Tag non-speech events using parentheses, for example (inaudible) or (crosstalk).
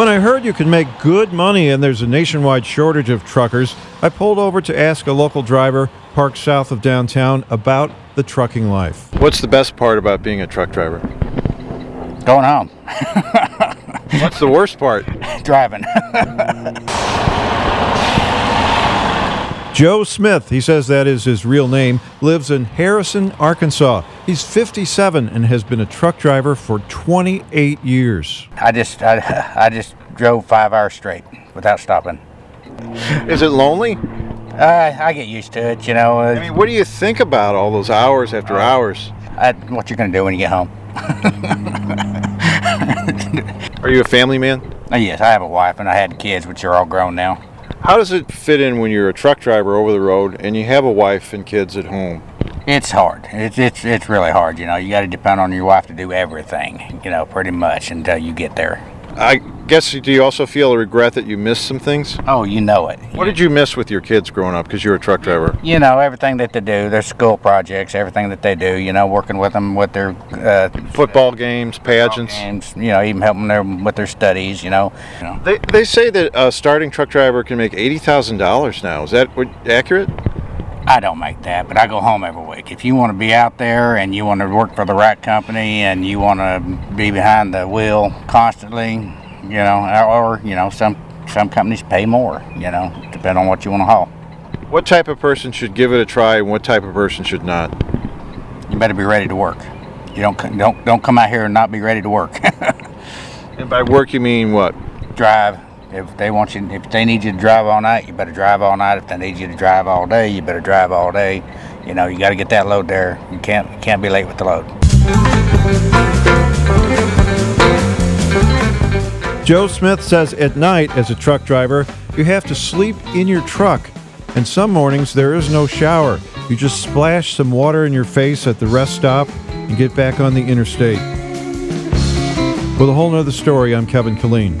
When I heard you can make good money and there's a nationwide shortage of truckers, I pulled over to ask a local driver parked south of downtown about the trucking life. What's the best part about being a truck driver? Going home. (laughs) What's the worst part? Driving. (laughs) Joe Smith, he says that is his real name, lives in Harrison, Arkansas. He's 57 and has been a truck driver for 28 years. I just I, I just drove five hours straight without stopping. Is it lonely? Uh, I get used to it, you know. Uh, I mean, what do you think about all those hours after hours? I, what you're gonna do when you get home? (laughs) Are you a family man? Uh, yes, I have a wife and I had kids, which are all grown now. How does it fit in when you're a truck driver over the road and you have a wife and kids at home? It's hard. It's it's it's really hard. You know, you got to depend on your wife to do everything. You know, pretty much until you get there. I guess do you also feel a regret that you missed some things? Oh, you know it. What did you miss with your kids growing up because you were a truck driver? You know, everything that they do, their school projects, everything that they do. You know, working with them with their uh, Football games, pageants. games. You know, even helping them with their studies. You know. You know. They, they say that a starting truck driver can make eighty thousand dollars now. Is that accurate? I don't make that, but I go home every week. If you want to be out there and you want to work for the right company and you want to be behind the wheel constantly, you know, or you know, some some companies pay more, you know, depending on what you want to haul. What type of person should give it a try and what type of person should not? You better be ready to work. You don't don't don't come out here and not be ready to work. (laughs) And by work you mean what? drive. If they want you, if they need you to drive all night, you better drive all night. If they need you to drive all day, you better drive all day. You know, you got to get that load there. You can't you can't be late with the load. Joe Smith says at night, as a truck driver, you have to sleep in your truck. And some mornings there is no shower. You just splash some water in your face at the rest stop and get back on the interstate. With a whole nother story, I'm Kevin Killeen.